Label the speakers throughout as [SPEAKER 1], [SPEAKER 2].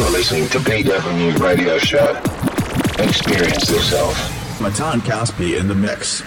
[SPEAKER 1] You're listening to BW Radio Show. Experience yourself.
[SPEAKER 2] Matan Caspi in the mix.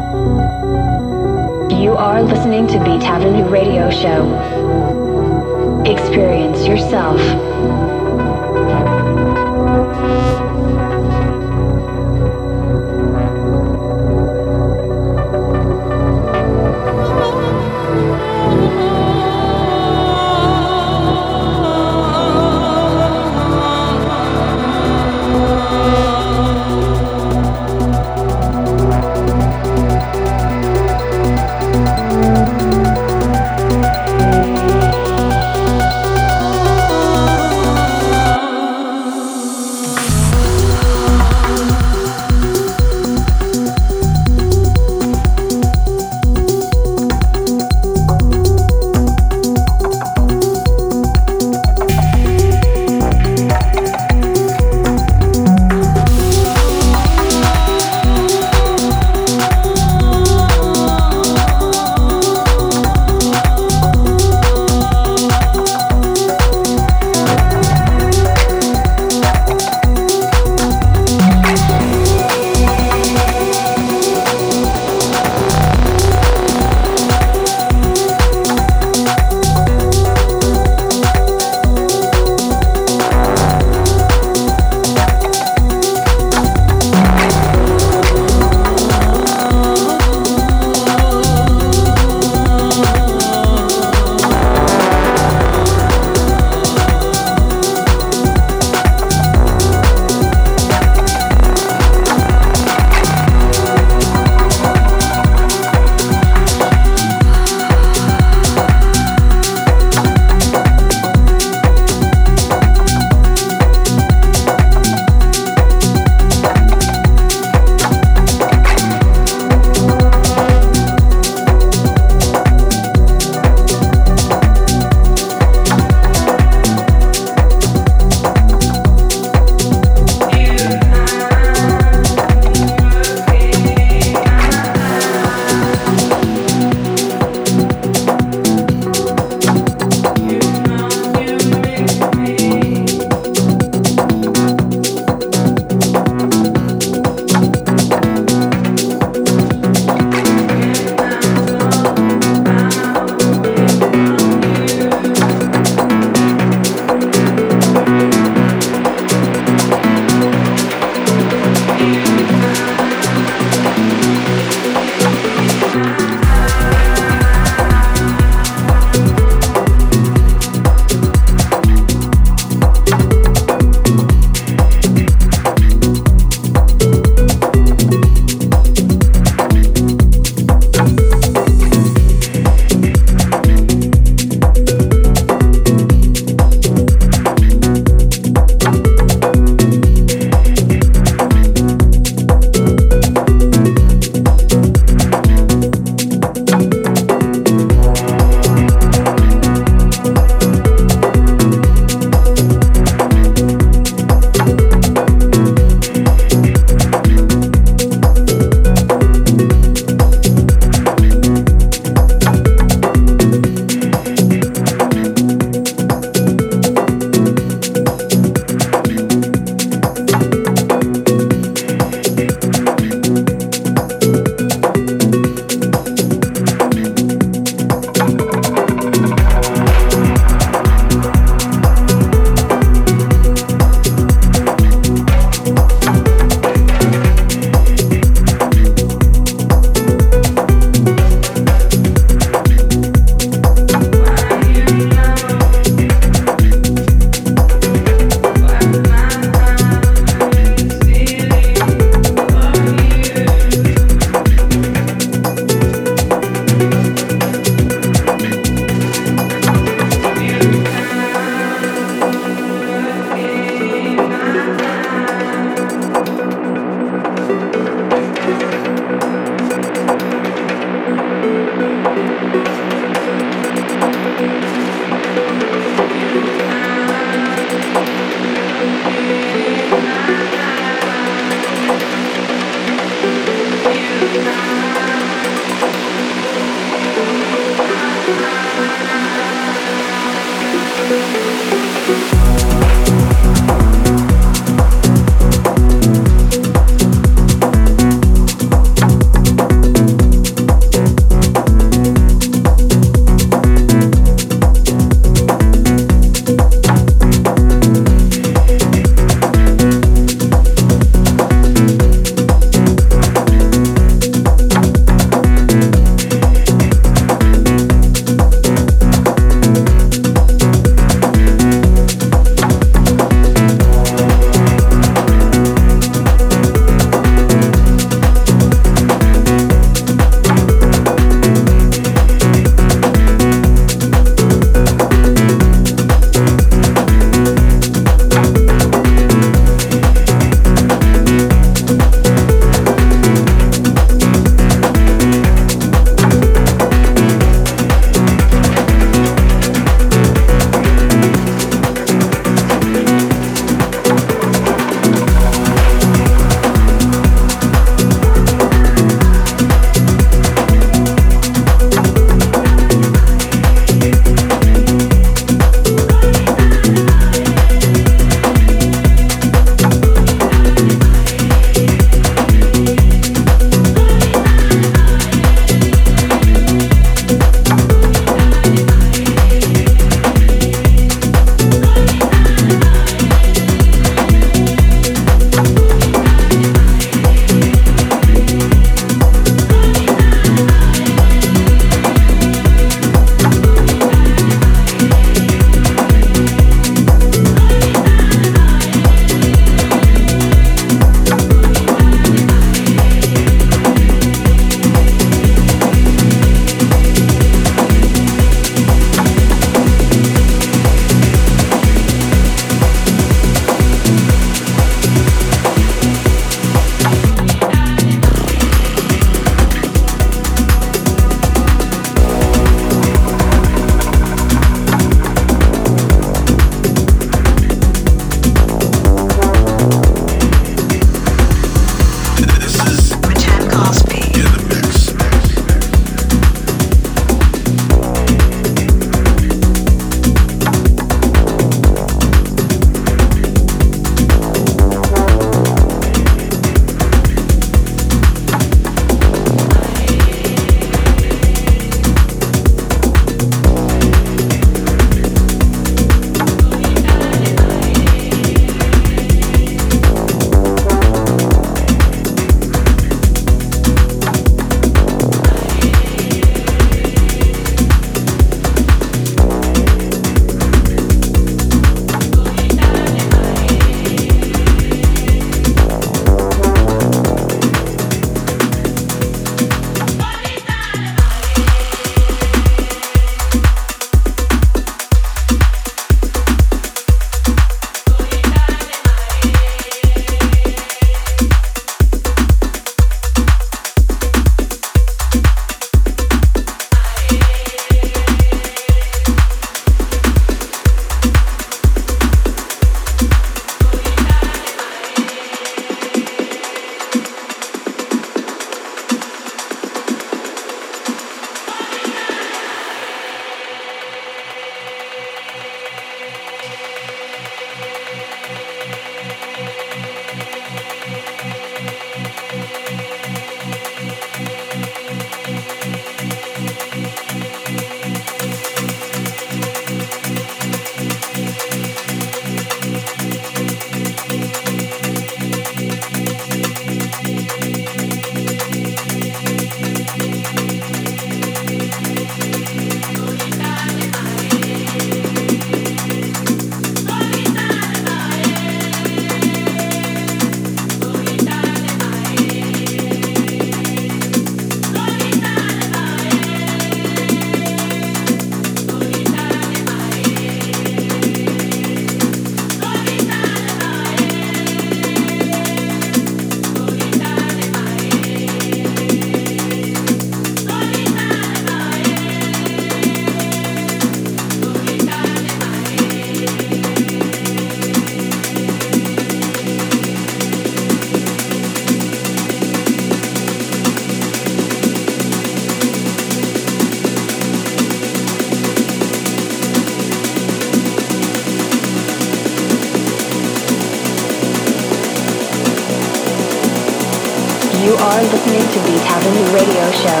[SPEAKER 2] Show.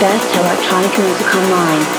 [SPEAKER 2] Best electronic music online.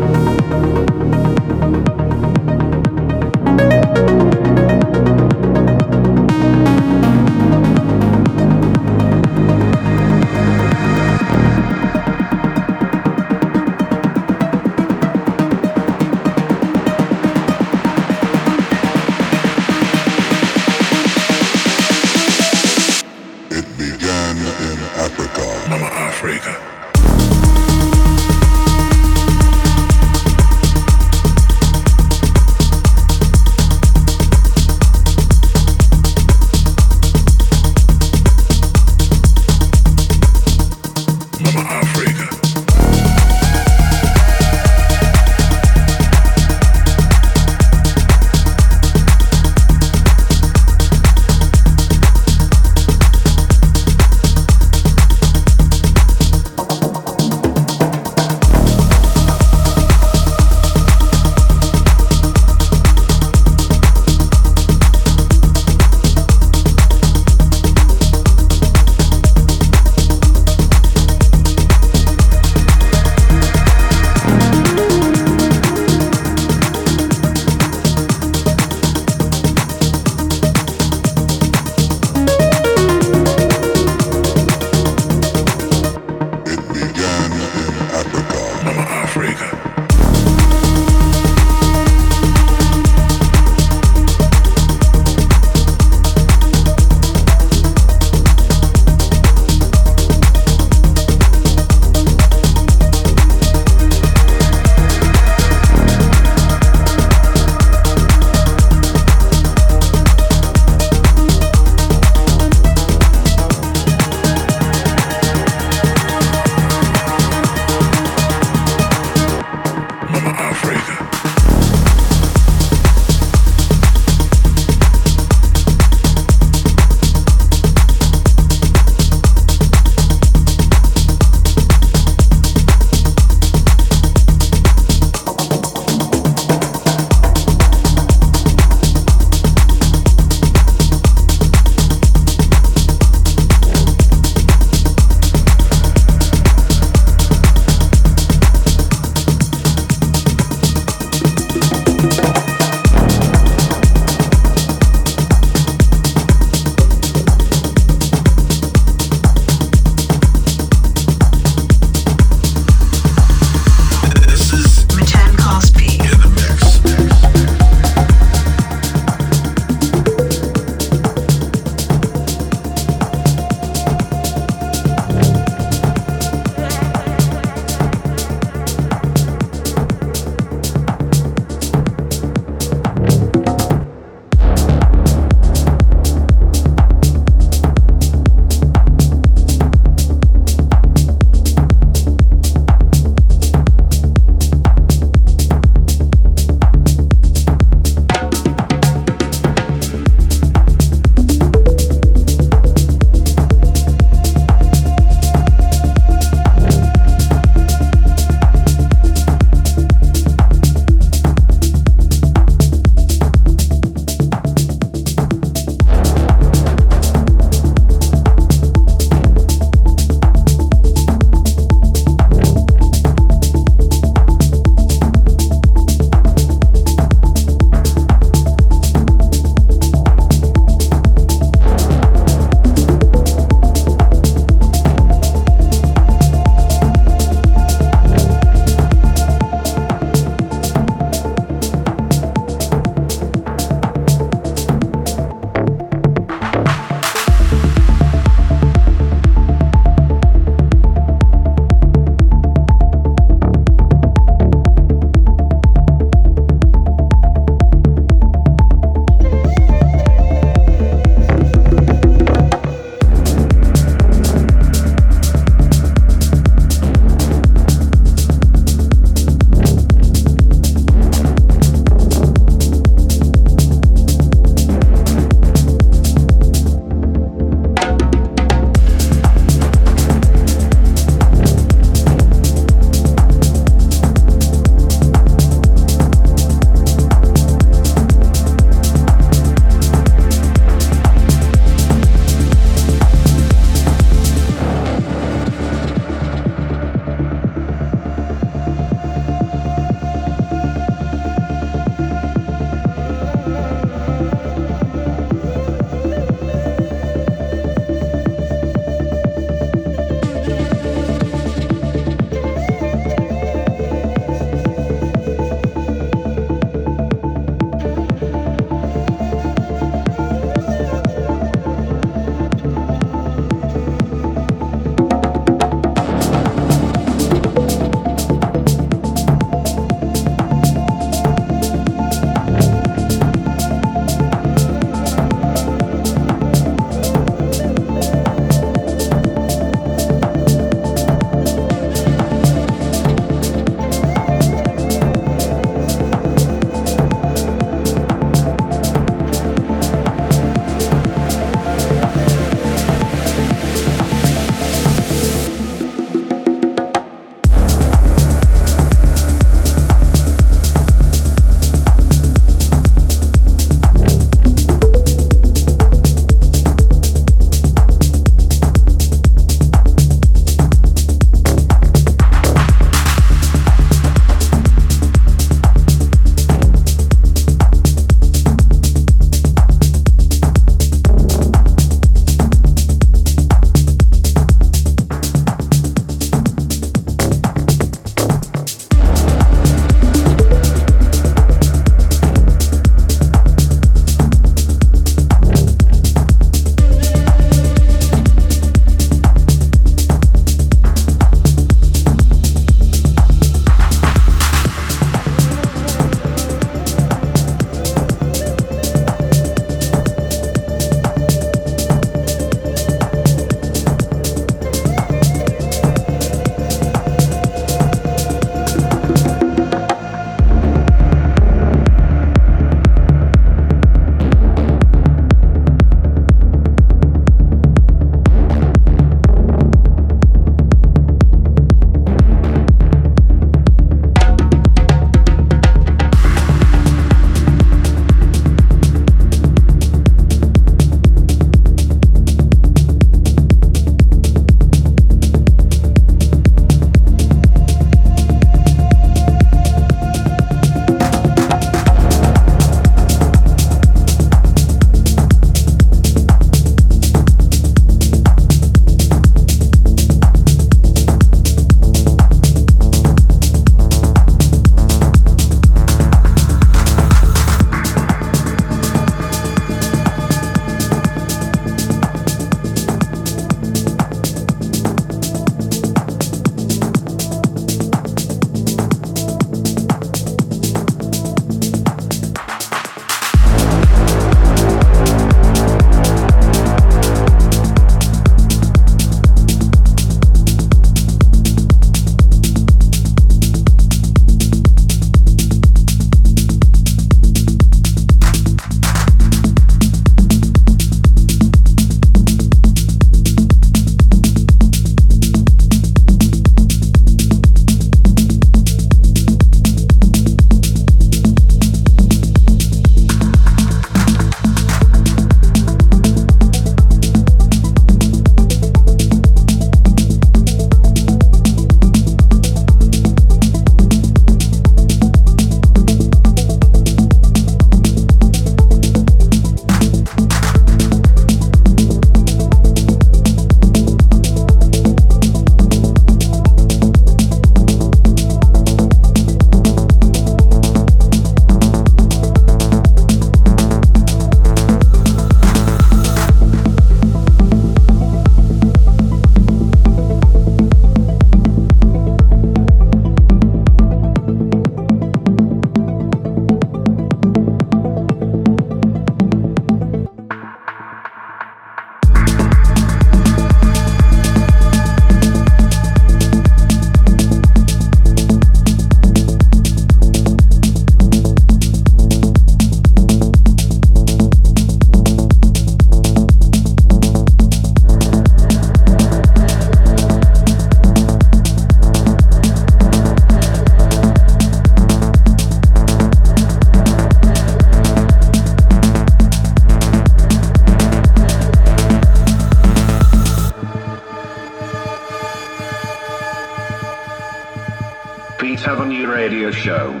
[SPEAKER 2] Beat Avenue Radio Show.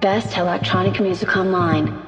[SPEAKER 2] Best electronic music online.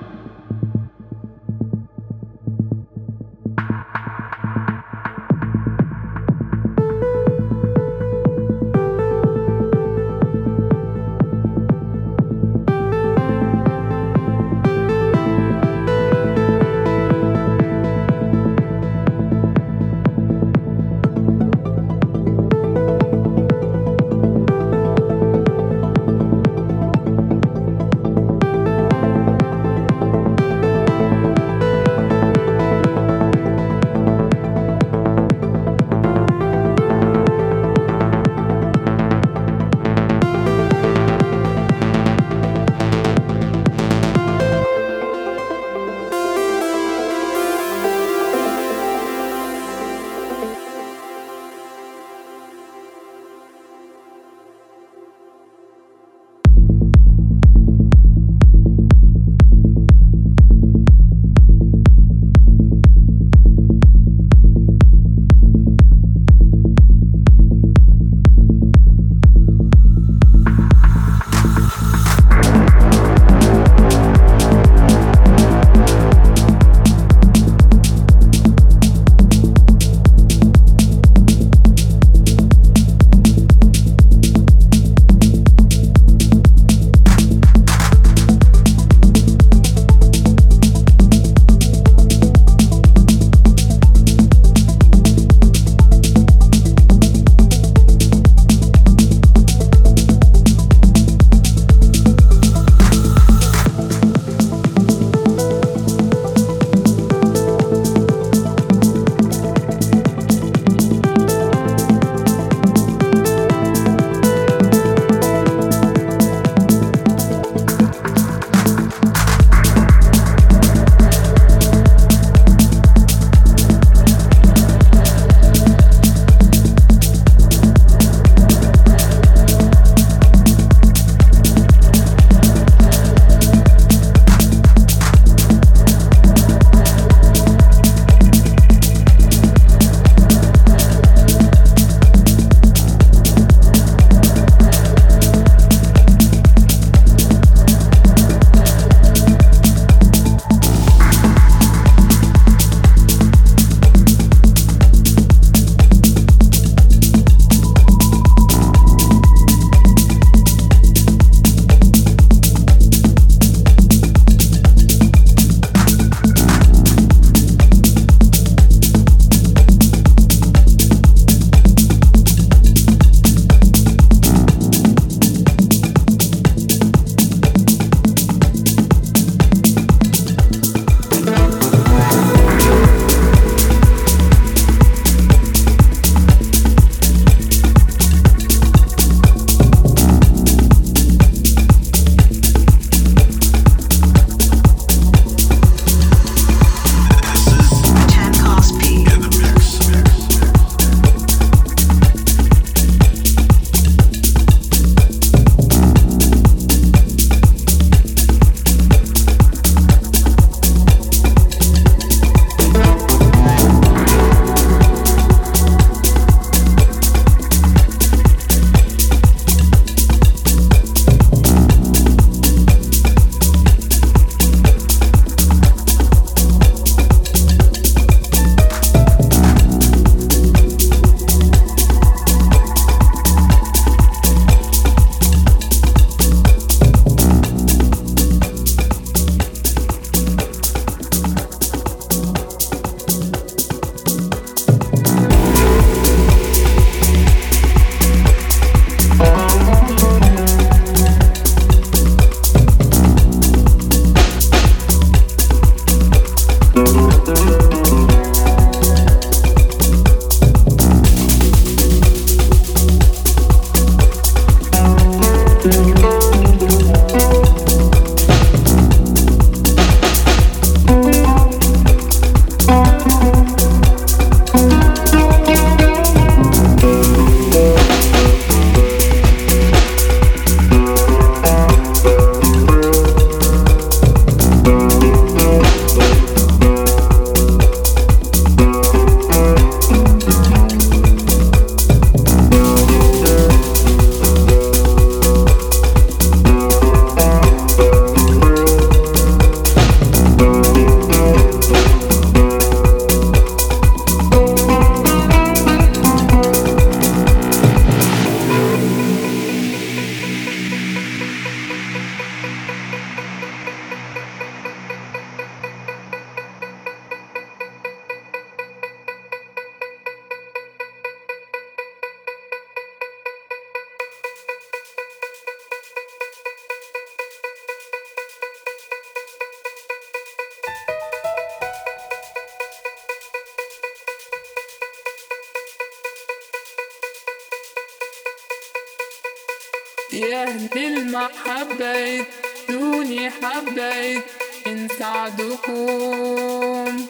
[SPEAKER 3] يا أهل المحبة دوني حبيت إن سعدكم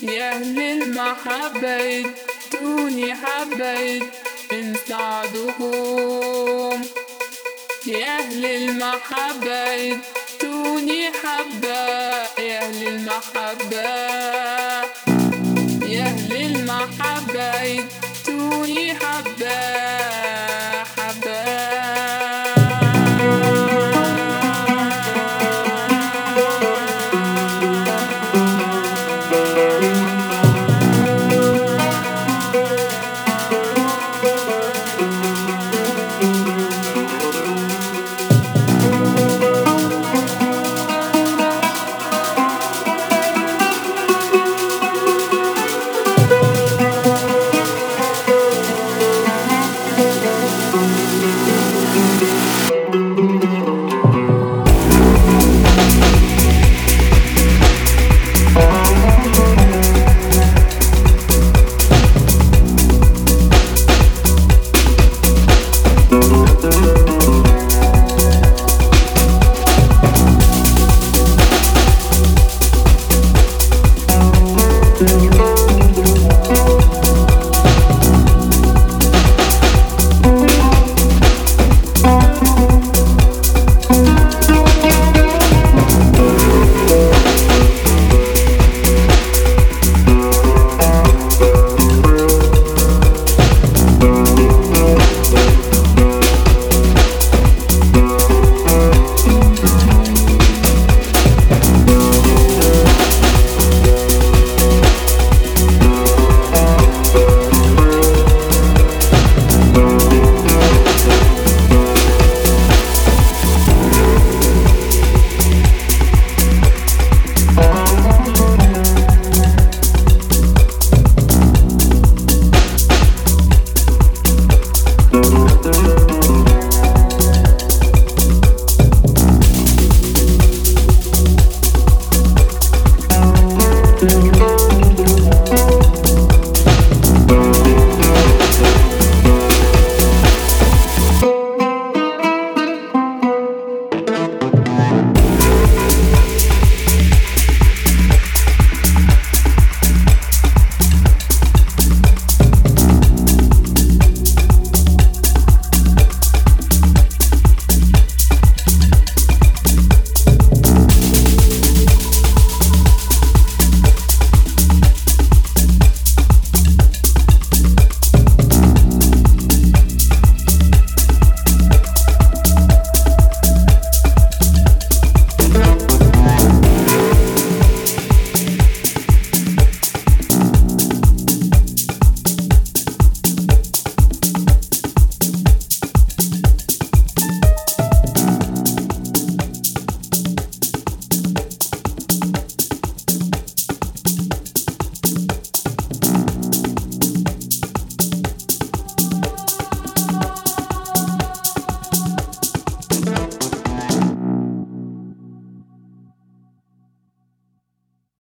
[SPEAKER 3] يا أهل المحبة دوني حبيت إن سعدكم يا أهل المحبة دوني حبة يا أهل المحبة.